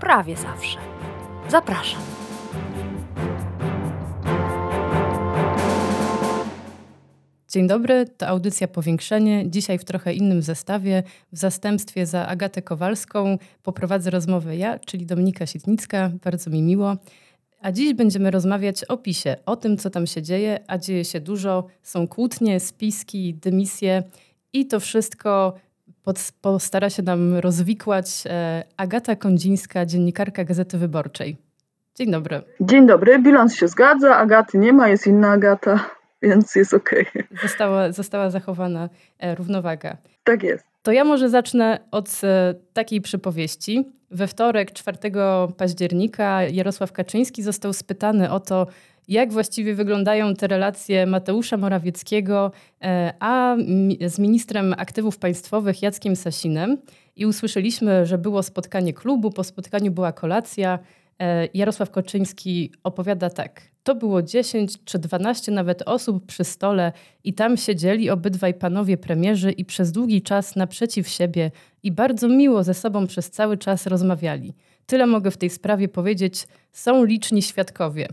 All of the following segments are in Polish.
prawie zawsze. Zapraszam. Dzień dobry, to audycja Powiększenie. Dzisiaj w trochę innym zestawie. W zastępstwie za Agatę Kowalską poprowadzę rozmowę ja, czyli Dominika Sitnicka. Bardzo mi miło. A dziś będziemy rozmawiać o PiSie, o tym, co tam się dzieje, a dzieje się dużo. Są kłótnie, spiski, dymisje i to wszystko postara się nam rozwikłać e, Agata Kondzińska, dziennikarka Gazety Wyborczej. Dzień dobry. Dzień dobry, bilans się zgadza, Agaty nie ma, jest inna Agata, więc jest okej. Okay. Została, została zachowana e, równowaga. Tak jest. To ja może zacznę od e, takiej przypowieści. We wtorek, 4 października, Jarosław Kaczyński został spytany o to, jak właściwie wyglądają te relacje Mateusza Morawieckiego e, a z ministrem aktywów państwowych Jackiem Sasinem. I usłyszeliśmy, że było spotkanie klubu, po spotkaniu była kolacja. E, Jarosław Kaczyński opowiada tak. To było 10 czy 12 nawet osób przy stole i tam siedzieli obydwaj panowie premierzy i przez długi czas naprzeciw siebie i bardzo miło ze sobą przez cały czas rozmawiali. Tyle mogę w tej sprawie powiedzieć. Są liczni świadkowie.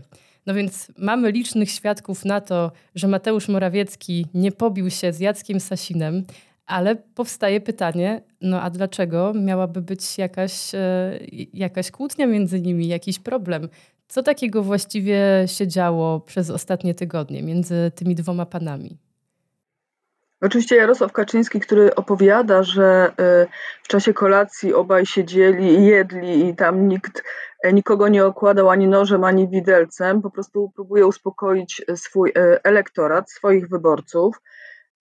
No więc mamy licznych świadków na to, że Mateusz Morawiecki nie pobił się z Jackiem Sasinem, ale powstaje pytanie, no a dlaczego miałaby być jakaś, e, jakaś kłótnia między nimi, jakiś problem? Co takiego właściwie się działo przez ostatnie tygodnie między tymi dwoma panami? Oczywiście Jarosław Kaczyński, który opowiada, że y, w czasie kolacji obaj siedzieli i jedli i tam nikt e, nikogo nie okładał ani nożem, ani widelcem, po prostu próbuje uspokoić swój e, elektorat, swoich wyborców,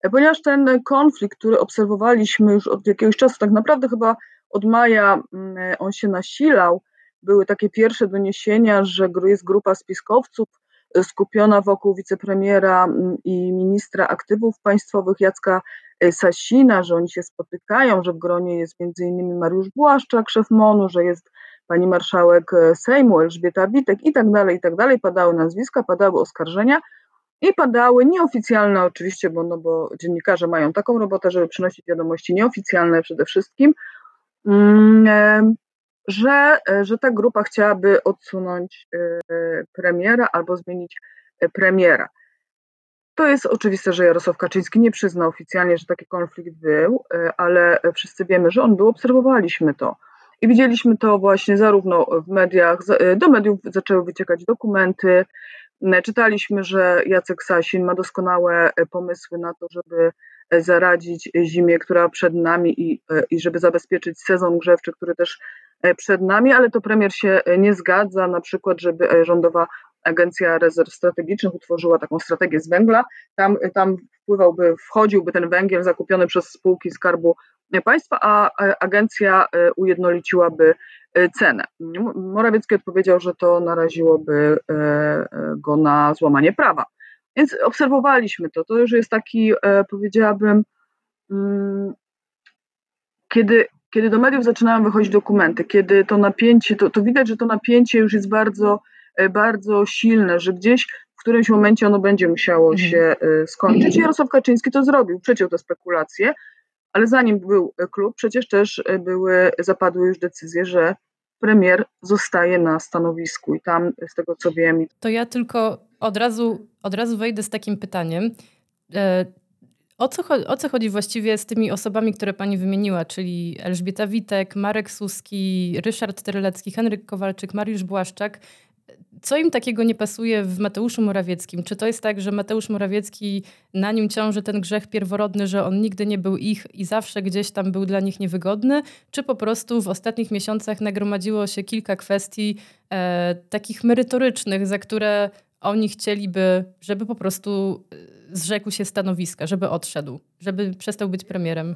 e, ponieważ ten konflikt, który obserwowaliśmy już od jakiegoś czasu, tak naprawdę chyba od maja mm, on się nasilał, były takie pierwsze doniesienia, że jest grupa spiskowców, skupiona wokół wicepremiera mm, i ministra aktywów państwowych Jacka e, Sasina, że oni się spotykają, że w gronie jest m.in. Mariusz Błaszczak, szef MONU, że jest pani marszałek e, Sejmu Elżbieta Witek i tak dalej, i tak dalej. Padały nazwiska, padały oskarżenia i padały nieoficjalne oczywiście, bo, no bo dziennikarze mają taką robotę, żeby przynosić wiadomości nieoficjalne przede wszystkim, mm, że, e, że ta grupa chciałaby odsunąć e, premiera albo zmienić e, premiera. To jest oczywiste, że Jarosław Kaczyński nie przyzna oficjalnie, że taki konflikt był, ale wszyscy wiemy, że on był, obserwowaliśmy to. I widzieliśmy to właśnie zarówno w mediach, do mediów zaczęły wyciekać dokumenty, czytaliśmy, że Jacek Sasin ma doskonałe pomysły na to, żeby zaradzić zimie, która przed nami i, i żeby zabezpieczyć sezon grzewczy, który też E, przed nami, ale to premier się e, nie zgadza, na przykład, żeby e, rządowa Agencja Rezerw Strategicznych utworzyła taką strategię z węgla. Tam, tam wpływałby, wchodziłby ten węgiel zakupiony przez spółki Skarbu Państwa, a agencja ujednoliciłaby cenę. Morawiecki odpowiedział, że to naraziłoby go na złamanie prawa. Więc obserwowaliśmy to. To już jest taki, powiedziałabym, mm, kiedy kiedy do mediów zaczynają wychodzić dokumenty, kiedy to napięcie, to, to widać, że to napięcie już jest bardzo, e, bardzo silne, że gdzieś w którymś momencie ono będzie musiało mhm. się e, skończyć. Jarosław Kaczyński to zrobił, przeciął te spekulacje, ale zanim był klub, przecież też były, zapadły już decyzje, że premier zostaje na stanowisku i tam z tego co wiem. To ja tylko od razu, od razu wejdę z takim pytaniem. E, o co, o co chodzi właściwie z tymi osobami, które pani wymieniła, czyli Elżbieta Witek, Marek Suski, Ryszard Terlecki, Henryk Kowalczyk, Mariusz Błaszczak? Co im takiego nie pasuje w Mateuszu Morawieckim? Czy to jest tak, że Mateusz Morawiecki, na nim ciąży ten grzech pierworodny, że on nigdy nie był ich i zawsze gdzieś tam był dla nich niewygodny? Czy po prostu w ostatnich miesiącach nagromadziło się kilka kwestii e, takich merytorycznych, za które oni chcieliby, żeby po prostu e, zrzekł się stanowiska, żeby odszedł, żeby przestał być premierem?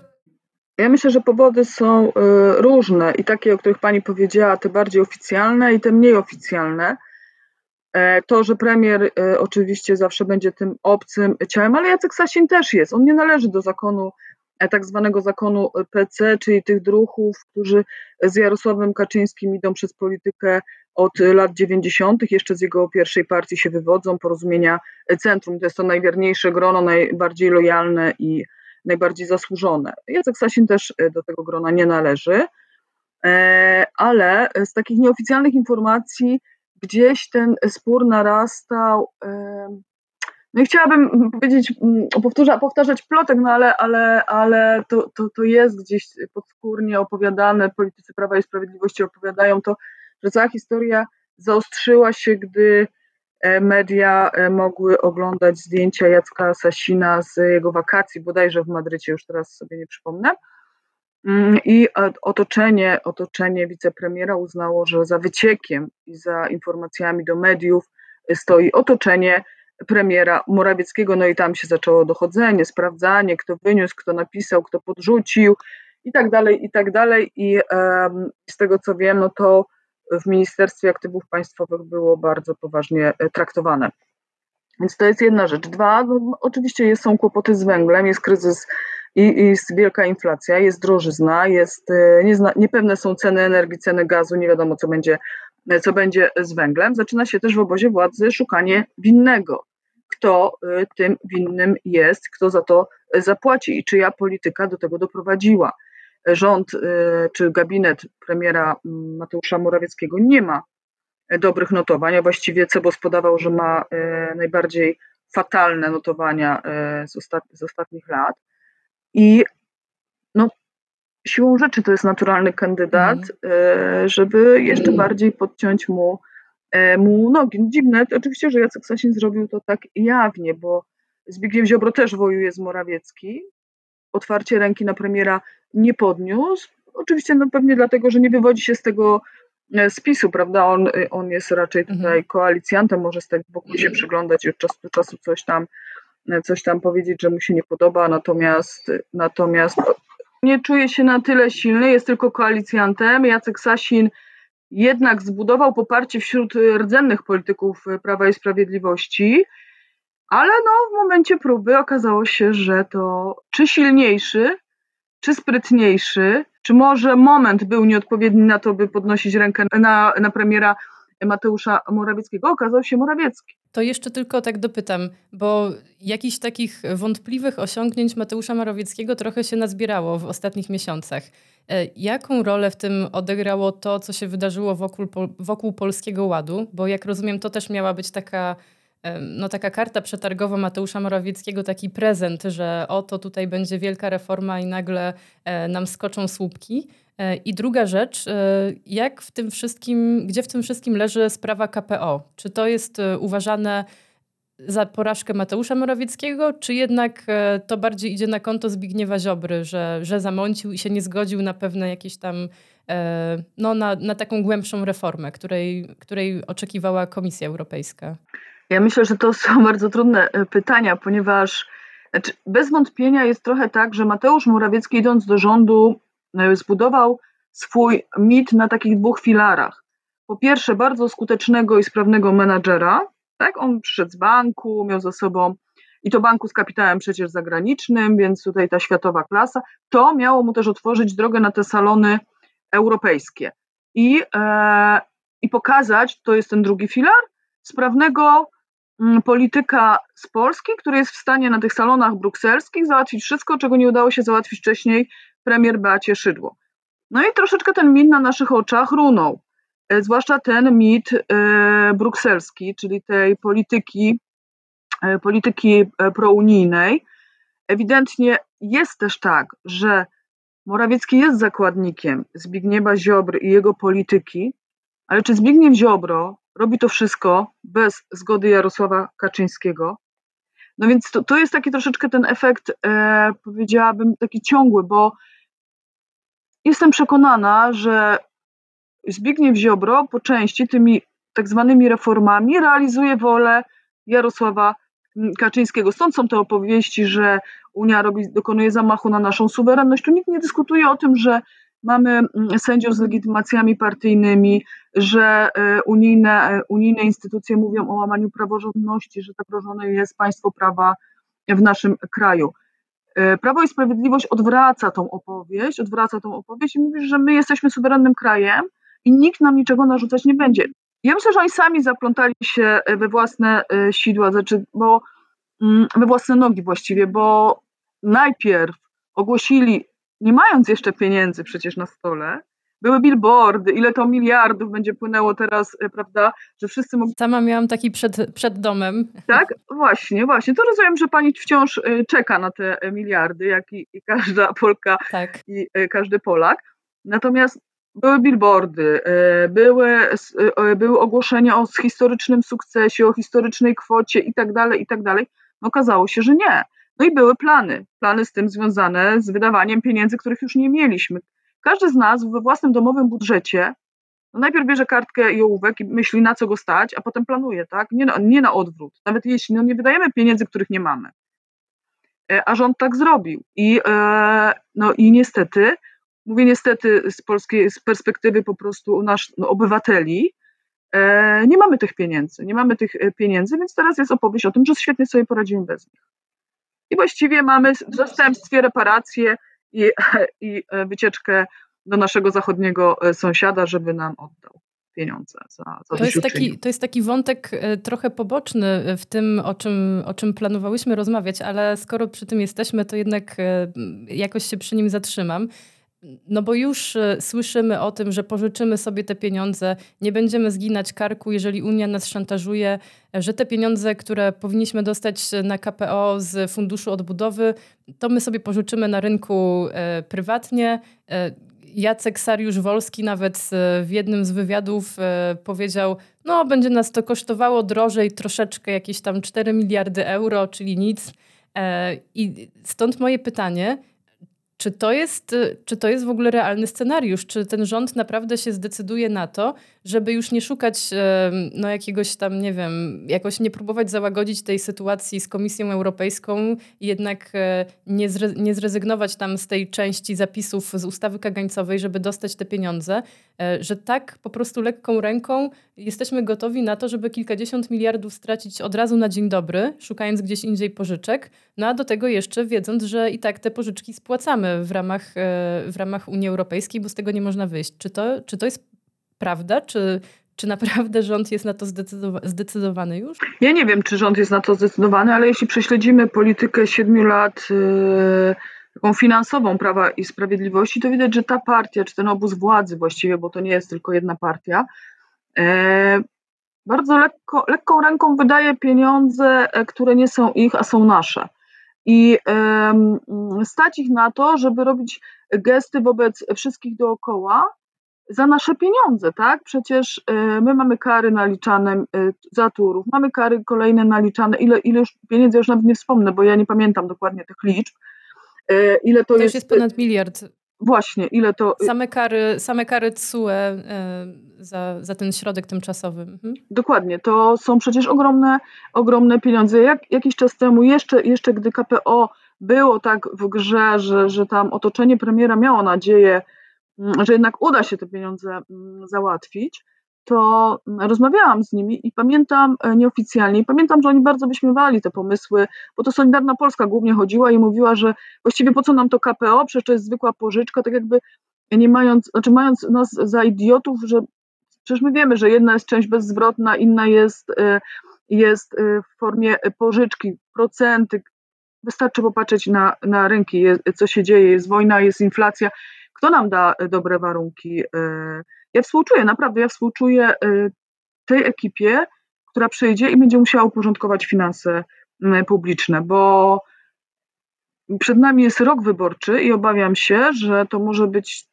Ja myślę, że powody są różne i takie, o których pani powiedziała, te bardziej oficjalne i te mniej oficjalne. E, to, że premier e, oczywiście zawsze będzie tym obcym ciałem, ale Jacek Sasin też jest. On nie należy do zakonu, e, tak zwanego zakonu PC, czyli tych druhów, którzy z Jarosławem Kaczyńskim idą przez politykę od lat 90., jeszcze z jego pierwszej partii się wywodzą, porozumienia centrum. To jest to najwierniejsze grono, najbardziej lojalne i najbardziej zasłużone. Jacek Sasin też do tego grona nie należy, ale z takich nieoficjalnych informacji gdzieś ten spór narastał. No i chciałabym powiedzieć, mm, powtarza, powtarzać plotek, no ale, ale, ale to, to, to jest gdzieś podskórnie opowiadane, politycy Prawa i Sprawiedliwości opowiadają to, że cała historia zaostrzyła się, gdy e, media e, mogły oglądać zdjęcia Jacka Sasina z jego wakacji, bodajże w Madrycie, już teraz sobie nie przypomnę. Mm, I otoczenie, otoczenie wicepremiera uznało, że za wyciekiem i za informacjami do mediów stoi otoczenie premiera Morawieckiego, no i tam się zaczęło dochodzenie, sprawdzanie, kto wyniósł, kto napisał, kto podrzucił i tak dalej, i tak dalej. I um, z tego co wiem, no to w Ministerstwie Aktywów Państwowych było bardzo poważnie e, traktowane. Więc to jest jedna rzecz. Dwa, no, oczywiście są kłopoty z węglem, jest kryzys i jest wielka inflacja, jest drożyzna, jest, e, niezna, niepewne są ceny energii, ceny gazu, nie wiadomo co będzie, e, co będzie z węglem. Zaczyna się też w obozie władzy szukanie winnego. Kto tym winnym jest, kto za to zapłaci i czyja polityka do tego doprowadziła. Rząd czy gabinet premiera Mateusza Morawieckiego nie ma dobrych notowań, a właściwie Cebos podawał, że ma najbardziej fatalne notowania z, ostat, z ostatnich lat. I no, siłą rzeczy to jest naturalny kandydat, mm. żeby jeszcze bardziej podciąć mu, e, mu nogi. No, dziwne, oczywiście, że Jacek Sasin zrobił to tak jawnie, bo Zbigniew Ziobro też wojuje z Morawiecki. Otwarcie ręki na premiera nie podniósł. Oczywiście no pewnie dlatego, że nie wywodzi się z tego e, spisu, prawda? On, on jest raczej tutaj mhm. koalicjantem, może stać wokół się przyglądać i od czasu do czasu coś tam coś tam powiedzieć, że mu się nie podoba, natomiast, natomiast nie czuje się na tyle silny, jest tylko koalicjantem. Jacek Sasin jednak zbudował poparcie wśród rdzennych polityków Prawa i Sprawiedliwości, ale no, w momencie próby okazało się, że to czy silniejszy, czy sprytniejszy, czy może moment był nieodpowiedni na to, by podnosić rękę na, na premiera Mateusza Morawieckiego, okazał się Morawiecki. To jeszcze tylko tak dopytam, bo jakichś takich wątpliwych osiągnięć Mateusza Morawieckiego trochę się nazbierało w ostatnich miesiącach. E, jaką rolę w tym odegrało to, co się wydarzyło wokół, wokół Polskiego Ładu? Bo jak rozumiem, to też miała być taka, no, taka karta przetargowa Mateusza Morawieckiego, taki prezent, że oto tutaj będzie wielka reforma i nagle e, nam skoczą słupki. E, I druga rzecz, e, jak w tym wszystkim, gdzie w tym wszystkim leży sprawa KPO? Czy to jest uważane za porażkę Mateusza Morawieckiego, czy jednak to bardziej idzie na konto Zbigniewa Ziobry, że, że zamącił i się nie zgodził na pewne jakieś tam, no na, na taką głębszą reformę, której, której oczekiwała Komisja Europejska? Ja myślę, że to są bardzo trudne pytania, ponieważ znaczy, bez wątpienia jest trochę tak, że Mateusz Morawiecki idąc do rządu E, zbudował swój mit na takich dwóch filarach. Po pierwsze, bardzo skutecznego i sprawnego menadżera. Tak, on przyszedł z banku, miał za sobą i to banku z kapitałem przecież zagranicznym, więc tutaj ta światowa klasa. To miało mu też otworzyć drogę na te salony europejskie i, e, i pokazać, to jest ten drugi filar, sprawnego polityka z Polski, który jest w stanie na tych salonach brukselskich załatwić wszystko, czego nie udało się załatwić wcześniej premier Beacie Szydło. No i troszeczkę ten mit na naszych oczach runął. E, zwłaszcza ten mit e, brukselski, czyli tej polityki, e, polityki prounijnej. Ewidentnie jest też tak, że Morawiecki jest zakładnikiem Zbigniewa Ziobry i jego polityki, ale czy Zbigniew Ziobro robi to wszystko bez zgody Jarosława Kaczyńskiego? No więc to, to jest taki troszeczkę ten efekt, e, powiedziałabym, taki ciągły, bo jestem przekonana, że Zbigniew Ziobro po części tymi tak zwanymi reformami realizuje wolę Jarosława Kaczyńskiego. Stąd są te opowieści, że Unia robi, dokonuje zamachu na naszą suwerenność. Tu nikt nie dyskutuje o tym, że mamy mm, sędziów z legitymacjami partyjnymi, że e, unijne, e, unijne instytucje mówią o łamaniu praworządności, że zagrożone jest państwo prawa w naszym kraju. E, Prawo i Sprawiedliwość odwraca tą opowieść, odwraca tą opowieść i mówi, że my jesteśmy suwerennym krajem i nikt nam niczego narzucać nie będzie. Ja myślę, że oni sami zaplątali się we własne sidła, znaczy, bo mm, we własne nogi właściwie, bo najpierw ogłosili nie mając jeszcze pieniędzy przecież na stole, były billboardy, ile to miliardów będzie płynęło teraz, e, prawda, że wszyscy mogli... Sama miałam taki przed, przed domem. Tak? Właśnie, właśnie. To rozumiem, że pani wciąż e, czeka na te e, miliardy, jak i, i każda Polka tak. i każdy Polak. Natomiast były billboardy, były, były ogłoszenia o historycznym sukcesie, o historycznej kwocie i tak dalej, i tak dalej. Okazało się, że nie. No i były plany, plany z tym związane z wydawaniem pieniędzy, których już nie mieliśmy. Każdy z nas we własnym domowym budżecie no najpierw bierze kartkę i ołówek i myśli, na co go stać, a potem planuje, tak? Nie na, nie na odwrót. Nawet jeśli no nie wydajemy pieniędzy, których nie mamy. E, a rząd tak zrobił. I, e, no i niestety, mówię niestety z polskiej z perspektywy po prostu nasz, no, obywateli, e, nie mamy tych pieniędzy. Nie mamy tych pieniędzy, więc teraz jest opowieść o tym, że świetnie sobie poradzimy bez nich. I właściwie mamy w zastępstwie reparacje i, i e, wycieczkę do naszego zachodniego e, sąsiada, żeby nam oddał pieniądze za, za to jest, taki, to jest taki wątek e, trochę poboczny w tym, o czym, o czym planowałyśmy rozmawiać, ale skoro przy tym jesteśmy, to jednak jakoś się przy nim zatrzymam. No bo już e, słyszymy o tym, że pożyczymy sobie te pieniądze, nie będziemy zginać karku, jeżeli Unia nas szantażuje, e, że te pieniądze, które powinniśmy dostać na KPO z Funduszu Odbudowy, to my sobie pożyczymy na rynku e, prywatnie. E, Jacek Sariusz-Wolski nawet e, w jednym z wywiadów e, powiedział, no będzie nas to kosztowało drożej troszeczkę, jakieś tam 4 miliardy euro, czyli nic. I stąd moje pytanie, czy to, jest, y, czy to jest w ogóle realny scenariusz? Czy ten rząd naprawdę się zdecyduje na to, żeby już nie szukać no, jakiegoś tam, nie wiem, jakoś nie próbować załagodzić tej sytuacji z Komisją Europejską i jednak e, nie, zre, nie zrezygnować tam z tej części zapisów z ustawy kagańcowej, żeby dostać te pieniądze, że tak po prostu lekką ręką jesteśmy gotowi na to, żeby kilkadziesiąt miliardów stracić od razu na dzień dobry, szukając gdzieś indziej pożyczek, no a do tego jeszcze wiedząc, że i tak te pożyczki spłacamy w ramach, e, w ramach Unii Europejskiej, bo z tego nie można wyjść. Czy to, czy to jest prawda? Czy, czy naprawdę rząd jest na to zdecydowa zdecydowany już? Ja nie wiem, czy rząd jest na to zdecydowany, ale jeśli prześledzimy politykę siedmiu lat yy, taką finansową Prawa i Sprawiedliwości, to widać, że ta partia, czy ten obóz władzy właściwie, bo to nie jest tylko jedna partia, yy, bardzo lekko, lekką ręką wydaje pieniądze, e, które nie są ich, a są nasze. I stać ich na to, żeby robić gesty wobec wszystkich dookoła, za nasze pieniądze, tak? Przecież e, my mamy kary naliczane e, za turów, mamy kary kolejne naliczane, ile, ile już pieniędzy, już nawet nie wspomnę, bo ja nie pamiętam dokładnie tych liczb. E, ile to, to jest, jest ponad miliard. Właśnie, ile to. Same kary, same kary TSUE za, za ten środek tymczasowy. Mhm. Dokładnie, to są przecież ogromne, ogromne pieniądze. Jak, jakiś czas temu, jeszcze, jeszcze gdy KPO było tak w grze, że, że tam otoczenie premiera miało nadzieję, Mm, że jednak uda się te pieniądze mm, załatwić, to rozmawiałam z nimi i pamiętam e, nieoficjalnie, pamiętam, że oni bardzo wyśmiewali te pomysły, bo to Solidarna Polska głównie chodziła i mówiła, że właściwie po co nam to KPO, przecież to jest zwykła pożyczka, tak jakby nie mając, znaczy mając nas za idiotów, że przecież my wiemy, że jedna jest część bezzwrotna, inna jest, e, jest e, w formie pożyczki, procenty. Wystarczy popatrzeć na, na rynki, co się dzieje, jest wojna, jest inflacja kto nam da dobre warunki? Ja współczuję, naprawdę, ja współczuję e, tej ekipie, która przyjdzie i będzie musiała uporządkować finanse publiczne, bo przed nami jest rok wyborczy i obawiam się, że to może być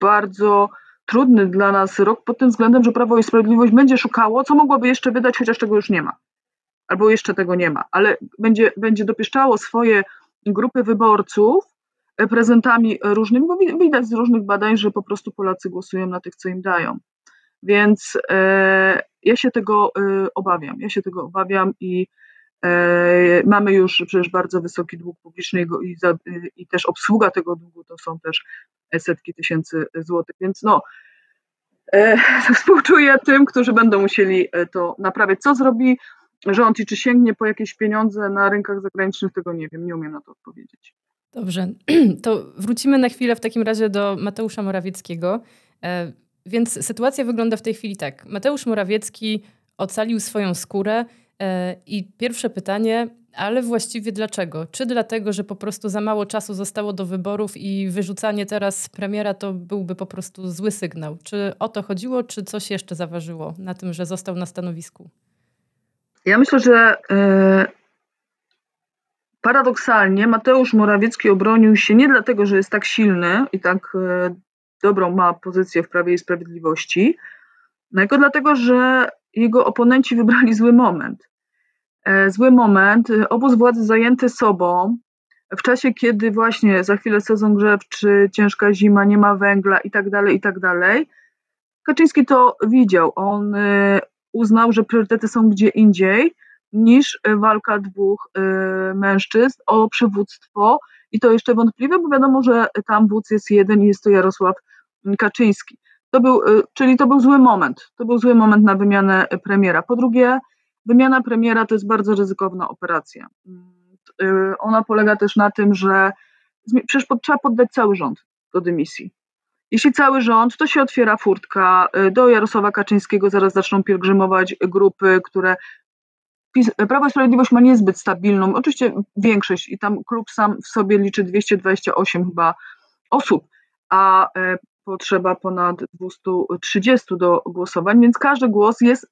bardzo trudny dla nas rok pod tym względem, że Prawo i Sprawiedliwość będzie szukało, co mogłoby jeszcze wydać, chociaż tego już nie ma. Albo jeszcze tego nie ma, ale będzie, będzie dopieszczało swoje grupy wyborców prezentami różnymi, bo widać z różnych badań, że po prostu Polacy głosują na tych, co im dają. Więc e, ja się tego e, obawiam. Ja się tego obawiam i Mamy już przecież bardzo wysoki dług publiczny i, za, i też obsługa tego długu to są też setki tysięcy złotych, więc no współczuję tym, którzy będą musieli to naprawiać. Co zrobi rząd i czy sięgnie po jakieś pieniądze na rynkach zagranicznych, tego nie wiem, nie umiem na to odpowiedzieć. Dobrze, to wrócimy na chwilę w takim razie do Mateusza Morawieckiego. E, więc sytuacja wygląda w tej chwili tak. Mateusz Morawiecki ocalił swoją skórę e, i pierwsze pytanie, ale właściwie dlaczego? Czy dlatego, że po prostu za mało czasu zostało do wyborów i wyrzucanie teraz premiera to byłby po prostu zły sygnał? Czy o to chodziło, czy coś jeszcze zaważyło na tym, że został na stanowisku? Ja myślę, że e, paradoksalnie Mateusz Morawiecki obronił się nie dlatego, że jest tak silny i tak e, dobrą ma pozycję w Prawie i Sprawiedliwości, tylko dlatego, że jego oponenci wybrali zły moment. E, zły moment, obóz władzy zajęty sobą, w czasie, kiedy właśnie za chwilę sezon grzewczy, ciężka zima, nie ma węgla i tak dalej, i tak. Kaczyński to widział. On uznał, że priorytety są gdzie indziej niż e, walka dwóch e, mężczyzn o przywództwo. I to jeszcze wątpliwe, bo wiadomo, że tam wódz jest jeden i jest to Jarosław Kaczyński. To był, e, czyli to był zły moment. To był zły moment na wymianę premiera. Po drugie, wymiana premiera to jest bardzo ryzykowna operacja. Ona polega też na tym, że przecież trzeba poddać cały rząd do dymisji. Jeśli cały rząd, to się otwiera furtka. Y, do Jarosława Kaczyńskiego zaraz zaczną pielgrzymować grupy, które. Prawo i Sprawiedliwość ma niezbyt stabilną, oczywiście większość i tam klub sam w sobie liczy 228 chyba osób, a y, potrzeba ponad 230 do głosowań, więc każdy głos jest,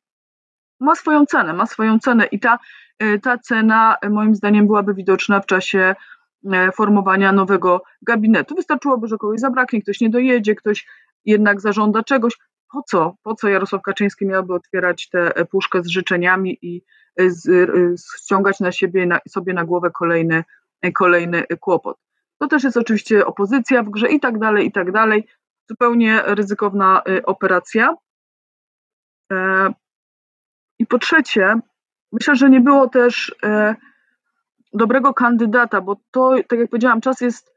ma swoją cenę, ma swoją cenę i ta, y, ta cena moim zdaniem byłaby widoczna w czasie E, formowania nowego gabinetu. Wystarczyłoby, że kogoś zabraknie, ktoś nie dojedzie, ktoś jednak zażąda czegoś. Po co? Po co Jarosław Kaczyński miałby otwierać tę puszkę z życzeniami i e, z, e, ściągać na siebie na, sobie na głowę kolejny, kolejny kłopot? To też jest oczywiście opozycja w grze i tak dalej, i tak dalej. Zupełnie ryzykowna operacja. I po trzecie, myślę, że nie było też dobrego kandydata, bo to, tak jak powiedziałam, czas jest e,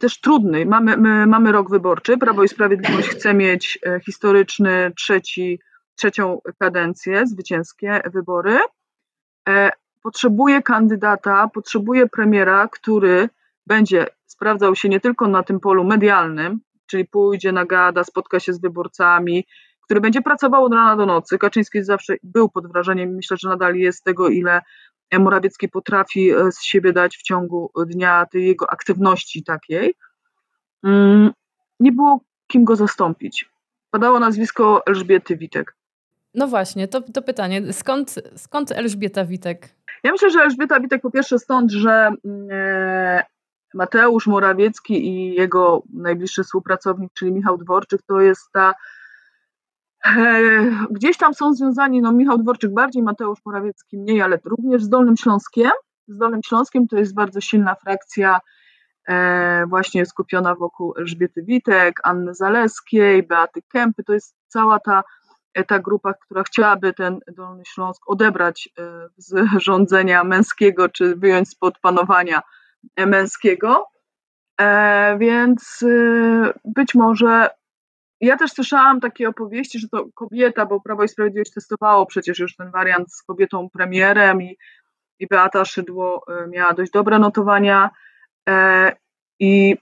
też trudny. Mamy, my, mamy rok wyborczy. Prawo i Sprawiedliwość chce mieć e, historyczny trzeci, trzecią kadencję, zwycięskie wybory. E, potrzebuje kandydata, potrzebuje premiera, który będzie sprawdzał się nie tylko na tym polu medialnym, czyli pójdzie na gada, spotka się z wyborcami, który będzie pracował od rana do nocy. Kaczyński zawsze był pod wrażeniem, myślę, że nadal jest tego, ile Morawiecki potrafi e, z siebie dać w ciągu dnia, tej jego aktywności takiej, mm, nie było kim go zastąpić. Padało nazwisko Elżbiety Witek. No właśnie, to, to pytanie, skąd, skąd Elżbieta Witek? Ja myślę, że Elżbieta Witek po pierwsze stąd, że e, Mateusz Morawiecki i jego najbliższy współpracownik, czyli Michał Dworczyk, to jest ta gdzieś tam są związani, no Michał Dworczyk bardziej, Mateusz Morawiecki mniej, ale również z Dolnym Śląskiem. Z Dolnym Śląskiem to jest bardzo silna frakcja e, właśnie skupiona wokół Elżbiety Witek, Anny Zaleskiej, Beaty Kępy. To jest cała ta, e, ta grupa, która chciałaby ten Dolny Śląsk odebrać z rządzenia męskiego, czy wyjąć spod panowania męskiego. Więc być może ja też słyszałam takie opowieści, że to kobieta, bo Prawo i Sprawiedliwość testowało przecież już ten wariant z kobietą premierem i, i Beata Szydło e, miała dość dobre notowania. E, I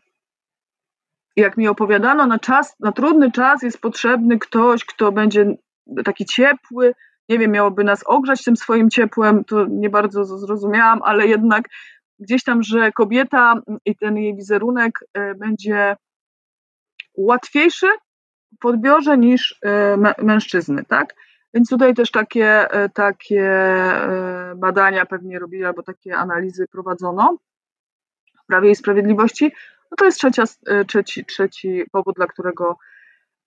jak mi opowiadano, na czas, na trudny czas jest potrzebny ktoś, kto będzie taki ciepły, nie wiem, miałoby nas ogrzać tym swoim ciepłem, to nie bardzo zrozumiałam, ale jednak gdzieś tam, że kobieta i ten jej wizerunek e, będzie łatwiejszy podbiorze niż e, mężczyzny, tak? Więc tutaj też takie, e, takie e, badania pewnie robili, albo takie analizy prowadzono w Prawie i Sprawiedliwości. No to jest trzecia, trzeci, trzeci powód, dla którego.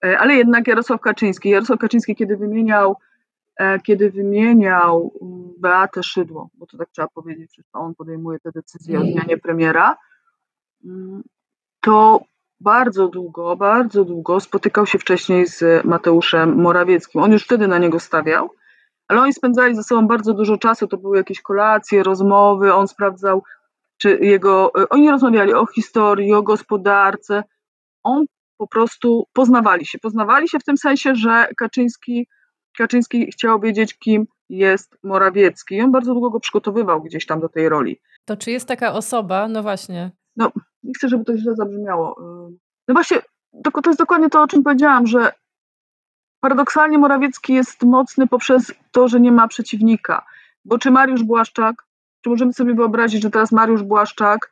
Ale jednak Jarosław Kaczyński. Jarosław Kaczyński, kiedy wymieniał, kiedy wymieniał mm, Beatę Szydło, bo to tak trzeba powiedzieć, że on podejmuje te decyzje o zmianie premiera, mm, to bardzo długo, bardzo długo spotykał się wcześniej z Mateuszem Morawieckim. On już wtedy na niego stawiał. ale oni spędzali ze sobą bardzo dużo czasu, to były jakieś kolacje, rozmowy, on sprawdzał, czy jego, oni rozmawiali o historii, o gospodarce, on po prostu poznawali się. Poznawali się w tym sensie, że Kaczyński, Kaczyński chciał wiedzieć, kim jest Morawiecki. I on bardzo długo go przygotowywał gdzieś tam do tej roli. To czy jest taka osoba, no właśnie. No, nie chcę, żeby to źle zabrzmiało. No właśnie, to, jest dokładnie to, o czym powiedziałam, że paradoksalnie Morawiecki jest mocny poprzez to, że nie ma przeciwnika. Bo czy Mariusz Błaszczak, czy możemy sobie wyobrazić, że teraz Mariusz Błaszczak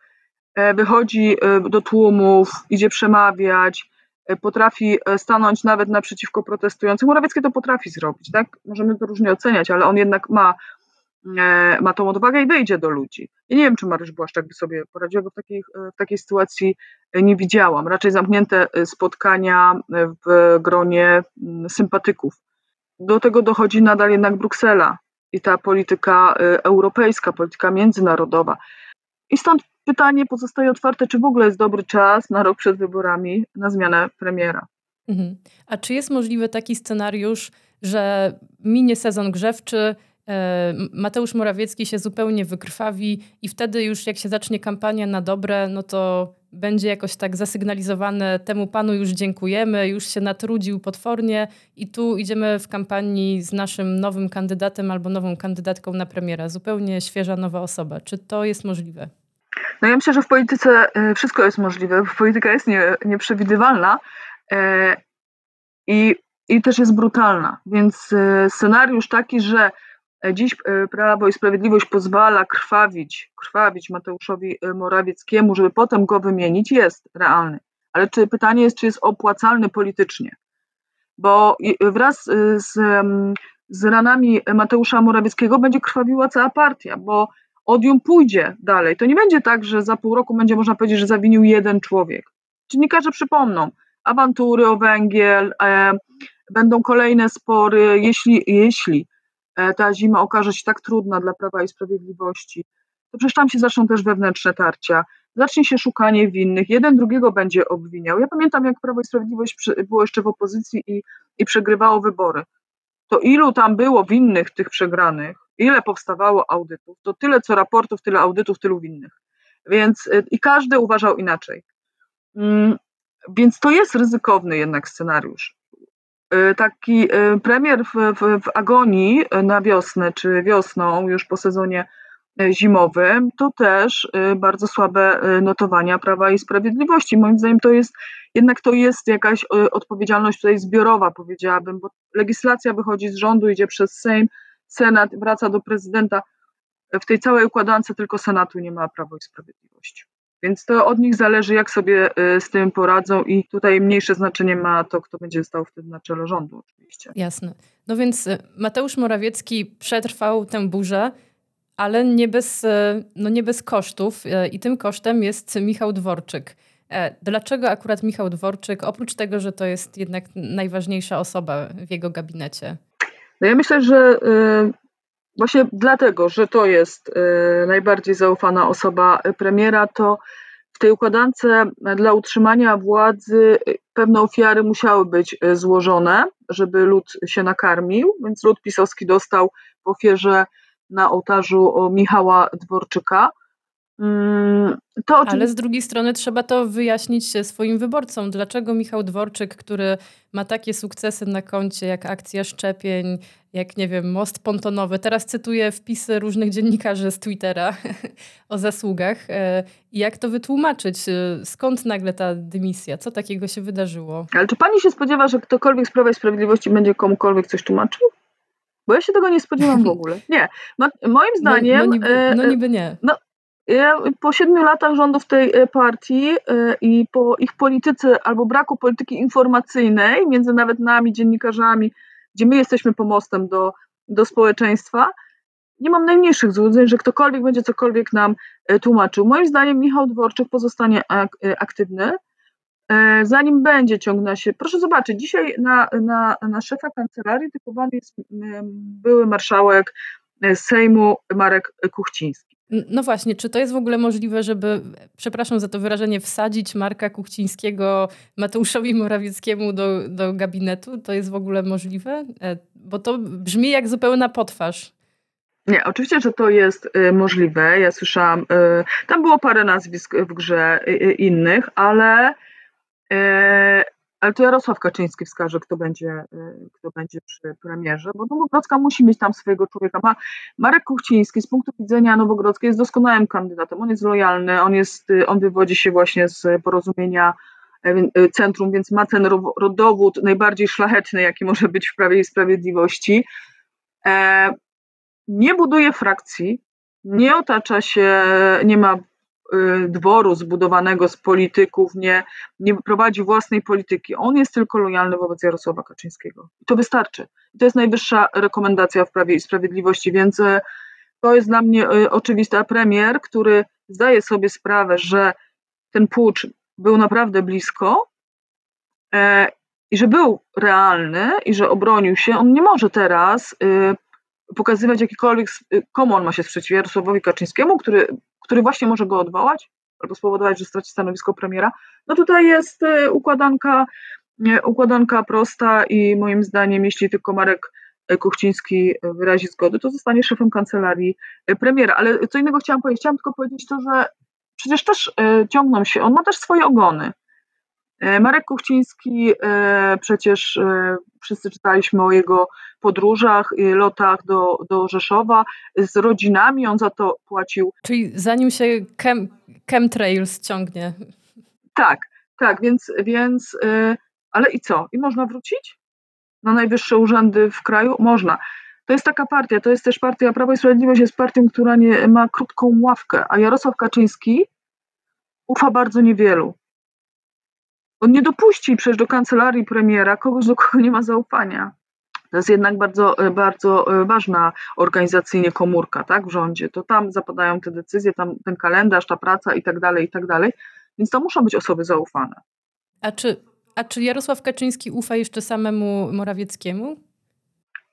e, wychodzi e, do tłumów, idzie przemawiać, e, potrafi stanąć nawet naprzeciwko protestującym. Morawiecki to potrafi zrobić, tak? Możemy to różnie oceniać, ale on jednak ma ma tą odwagę i wejdzie do ludzi. Ja nie wiem, czy Mariusz Błaszczak by sobie poradził, bo w takiej, e, w takiej sytuacji e, nie widziałam. Raczej zamknięte spotkania w gronie sympatyków. Do tego dochodzi nadal jednak Bruksela i ta polityka europejska, polityka międzynarodowa. I stąd pytanie pozostaje otwarte, czy w ogóle jest dobry czas na rok przed wyborami na zmianę premiera. Mhm. A czy jest możliwy taki scenariusz, że minie sezon grzewczy, E, Mateusz Morawiecki się zupełnie wykrwawi i wtedy już jak się zacznie kampania na dobre, no to będzie jakoś tak zasygnalizowane temu panu już dziękujemy, już się natrudził potwornie i tu idziemy w kampanii z naszym nowym kandydatem albo nową kandydatką na premiera. Zupełnie świeża, nowa osoba. Czy to jest możliwe? No ja myślę, że w polityce e, wszystko jest możliwe. Polityka jest nie, nieprzewidywalna e, i, i też jest brutalna. Więc scenariusz taki, że E, dziś e, Prawo i Sprawiedliwość pozwala krwawić, krwawić Mateuszowi e, Morawieckiemu, żeby potem go wymienić, jest realny. Ale czy pytanie jest, czy jest opłacalny politycznie? Bo wraz z, z ranami Mateusza Morawieckiego będzie krwawiła cała partia, bo odium pójdzie dalej. To nie będzie tak, że za pół roku będzie można powiedzieć, że zawinił jeden człowiek. Dziennikarze przypomną awantury o węgiel, e, będą kolejne spory, jeśli, jeśli E, ta zima okaże się tak trudna dla Prawa i Sprawiedliwości, to przecież tam się zaczną też wewnętrzne tarcia, zacznie się szukanie winnych, jeden drugiego będzie obwiniał. Ja pamiętam, jak Prawo i Sprawiedliwość było jeszcze w opozycji i, i przegrywało wybory. To ilu tam było winnych tych przegranych, ile powstawało audytów, to tyle co raportów, tyle audytów, tylu winnych. Więc e, i każdy uważał inaczej. Mm, więc to jest ryzykowny jednak scenariusz. Y, taki y, premier w, w, w agonii na wiosnę, czy wiosną, już po sezonie y, zimowym, to też bardzo słabe notowania Prawa i Sprawiedliwości. Moim zdaniem to jest, jednak to jest jakaś odpowiedzialność tutaj zbiorowa, powiedziałabym, bo legislacja wychodzi z rządu, idzie przez Sejm, Senat, wraca do prezydenta. W tej całej układance tylko Senatu nie ma Prawo i Sprawiedliwość. Więc to od nich zależy, jak sobie y, z tym poradzą, i tutaj mniejsze znaczenie ma to, kto będzie stał wtedy na czele rządu, oczywiście. Jasne. No więc y, Mateusz Morawiecki przetrwał tę burzę, ale nie bez, y, no nie bez kosztów, i tym kosztem jest Michał Dworczyk. E, dlaczego akurat Michał Dworczyk, oprócz tego, że to jest jednak najważniejsza osoba w jego gabinecie? No ja myślę, że Właśnie dlatego, że to jest y, najbardziej zaufana osoba premiera, to w tej układance dla utrzymania władzy pewne ofiary musiały być y, złożone, żeby lud się nakarmił, więc lud pisowski dostał w ofierze na ołtarzu Michała Dworczyka. Mm, to, Ale z drugiej strony trzeba to wyjaśnić swoim wyborcom. Dlaczego Michał Dworczyk, który ma takie sukcesy na koncie jak akcja szczepień, jak nie wiem, most pontonowy. Teraz cytuję wpisy różnych dziennikarzy z Twittera o zasługach. E, jak to wytłumaczyć? E, skąd nagle ta dymisja? Co takiego się wydarzyło? Ale czy pani się spodziewa, że ktokolwiek z Prawa i Sprawiedliwości będzie komukolwiek coś tłumaczył? Bo ja się tego nie spodziewam w ogóle. Nie. moim no, zdaniem. No, no, niby, no niby nie. No, po siedmiu latach rządów tej e, partii e, i po ich polityce albo braku polityki informacyjnej między nawet nami, dziennikarzami, gdzie my jesteśmy pomostem do, do społeczeństwa, nie mam najmniejszych złudzeń, że ktokolwiek będzie cokolwiek nam e, tłumaczył. Moim zdaniem Michał Dworczyk pozostanie aktywny, zanim będzie ciągnął się. Proszę zobaczyć, dzisiaj na, na, na szefa kancelarii typowany jest były marszałek Sejmu Marek Kuchciński. No właśnie, czy to jest w ogóle możliwe, żeby, przepraszam za to wyrażenie, wsadzić Marka Kuchcińskiego Mateuszowi Morawieckiemu do, do gabinetu? To jest w ogóle możliwe? E, Bo to brzmi jak zupełna potwarz. Nie, oczywiście, że to jest y, możliwe. Ja słyszałam, tam było parę nazwisk w grze innych, ale, ale to Jarosław Kaczyński wskaże, kto będzie, y, kto będzie przy premierze, bo Nowogrodzka musi mieć tam swojego człowieka. Ma, Marek Kuchciński z punktu widzenia Nowogrodzkiej jest doskonałym kandydatem. On jest lojalny, on, jest, y, on wywodzi się właśnie z porozumienia y, y, centrum, więc ma ten ro- rodowód najbardziej szlachetny, jaki może być w Prawie i Sprawiedliwości. E, nie buduje frakcji, nie otacza się, nie ma dworu zbudowanego z polityków, nie, nie prowadzi własnej polityki. On jest tylko lojalny wobec Jarosława Kaczyńskiego. I to wystarczy. I to jest najwyższa rekomendacja w Prawie i Sprawiedliwości, więc y, to jest dla mnie y, oczywiste. A premier, który zdaje sobie sprawę, że ten pucz był naprawdę blisko e, i że był realny i że obronił się, on nie może teraz y, pokazywać jakikolwiek, y, komu on ma się sprzeciwiać, Jarosławowi Kaczyńskiemu, który, który właśnie może go odwołać albo spowodować, że straci stanowisko premiera. No tutaj jest y, układanka, y, układanka prosta i moim zdaniem, jeśli tylko Marek y, Kuchciński wyrazi zgodę, to zostanie szefem kancelarii premiera. Ale co innego chciałam powiedzieć, chciałam tylko powiedzieć to, że przecież też ciągną się, on ma też swoje ogony. E, Marek Kuchciński, e, przecież e, wszyscy czytaliśmy o jego podróżach, i lotach do, do Rzeszowa z rodzinami, on za to płacił. Czyli zanim się chem, chemtrails ciągnie. Tak, tak, więc, więc ale i co? I można wrócić na najwyższe urzędy w kraju? Można. To jest taka partia, to jest też partia, Prawo i Sprawiedliwość jest partią, która nie, ma krótką ławkę, a Jarosław Kaczyński ufa bardzo niewielu. On nie dopuści przecież do kancelarii premiera kogoś, do kogo nie ma zaufania. To jest jednak bardzo, e, bardzo e, ważna organizacyjnie komórka tak, w rządzie. To tam zapadają te decyzje, tam ten kalendarz, ta praca i tak dalej, i tak dalej. Więc to muszą być osoby zaufane. A czy, a czy Jarosław Kaczyński ufa jeszcze samemu Morawieckiemu?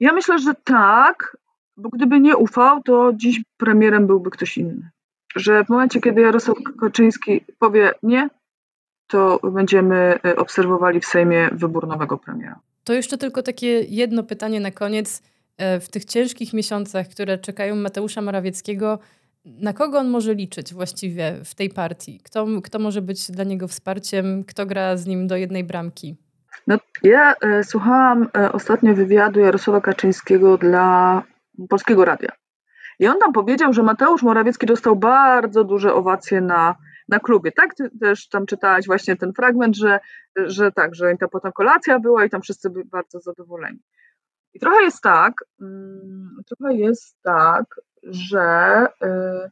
Ja myślę, że tak, bo gdyby nie ufał, to dziś premierem byłby ktoś inny. Że w momencie, kiedy Jarosław Kaczyński powie nie, to będziemy e, obserwowali w Sejmie wybór nowego premiera. To jeszcze tylko takie jedno pytanie na koniec. E, W tych ciężkich miesiącach, które czekają Mateusza Morawieckiego, na kogo on może liczyć właściwie w tej partii? Kto, kto może być dla niego wsparciem? Kto gra z nim do jednej bramki? No, ja e, słuchałam e, ostatnio wywiadu Jarosława Kaczyńskiego dla Polskiego Radia. I on tam powiedział, że Mateusz Morawiecki dostał bardzo duże owacje na, na klubie. Tak, ty też tam czytałaś właśnie ten fragment, że, że tak, że ta potem kolacja była i tam wszyscy byli bardzo zadowoleni. I trochę jest tak, mm, trochę jest tak, że y,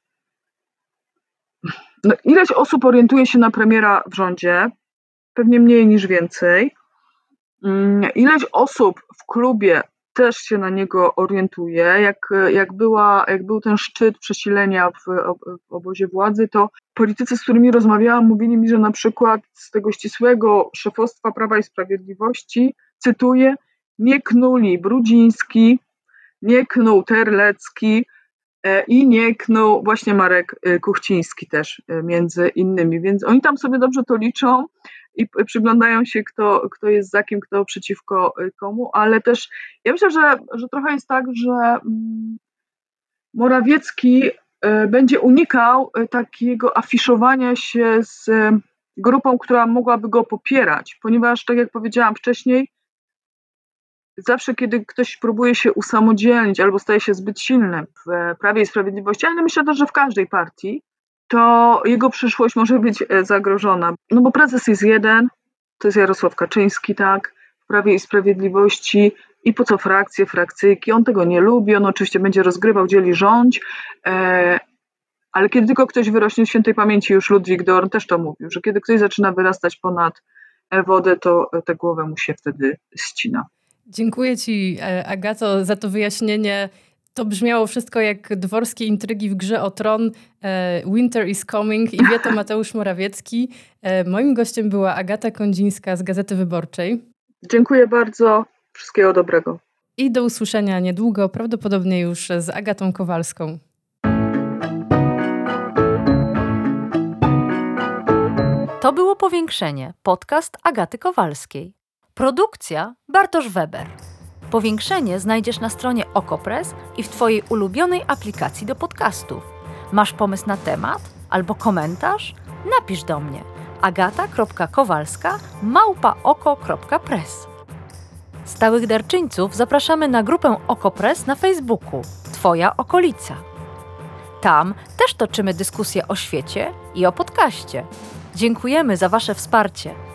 no, ileś osób orientuje się na premiera w rządzie, pewnie mniej niż więcej. Mm, Ileś osób w klubie też się na niego orientuje. Jak, jak, była, jak był ten szczyt przesilenia w, w obozie władzy, to politycy, z którymi rozmawiałam, mówili mi, że na przykład z tego ścisłego szefostwa Prawa i Sprawiedliwości, cytuję, nie knuli Brudziński, nie knuł Terlecki e, i nie knuł właśnie Marek e, Kuchciński też e, między innymi. Więc oni tam sobie dobrze to liczą i przyglądają się, kto, kto jest za kim, kto przeciwko y, komu, ale też ja myślę, że, że trochę jest tak, że mm, Morawiecki y, będzie unikał y, takiego afiszowania się z grupą, która mogłaby go popierać, ponieważ, tak jak powiedziałam wcześniej, zawsze kiedy ktoś próbuje się usamodzielnić albo staje się zbyt silny w e, Prawie i Sprawiedliwości, ale myślę też, że w każdej partii, to jego przyszłość może być e, zagrożona. No bo prezes jest jeden, to jest Jarosław Kaczyński, tak, w Prawie i Sprawiedliwości i po co frakcje, frakcyjki, on tego nie lubi, on oczywiście będzie rozgrywał, dzieli rządź, e, ale kiedy tylko ktoś wyrośnie z świętej pamięci, już Ludwik Dorn też to mówił, że kiedy ktoś zaczyna wyrastać ponad wodę, to e, tę głowę mu się wtedy ścina. Dziękuję Ci, e, Agato, za to wyjaśnienie. To brzmiało wszystko jak dworskie intrygi w grze o tron. E, Winter is coming i wie to Mateusz Morawiecki. E, Moim gościem była Agata Kondzińska z Gazety Wyborczej. Dziękuję bardzo, wszystkiego dobrego. I do usłyszenia niedługo, prawdopodobnie już z Agatą Kowalską. To było Powiększenie, podcast Agaty Kowalskiej. Produkcja Bartosz Weber. Powiększenie znajdziesz na stronie Okopres i w Twojej ulubionej aplikacji do podcastów. Masz pomysł na temat albo komentarz? Napisz do mnie agata.kowalska małpaoko.press. Stałych darczyńców zapraszamy na grupę Okopres na Facebooku Twoja okolica. Tam też toczymy dyskusje o świecie i o podcaście. Dziękujemy za Wasze wsparcie.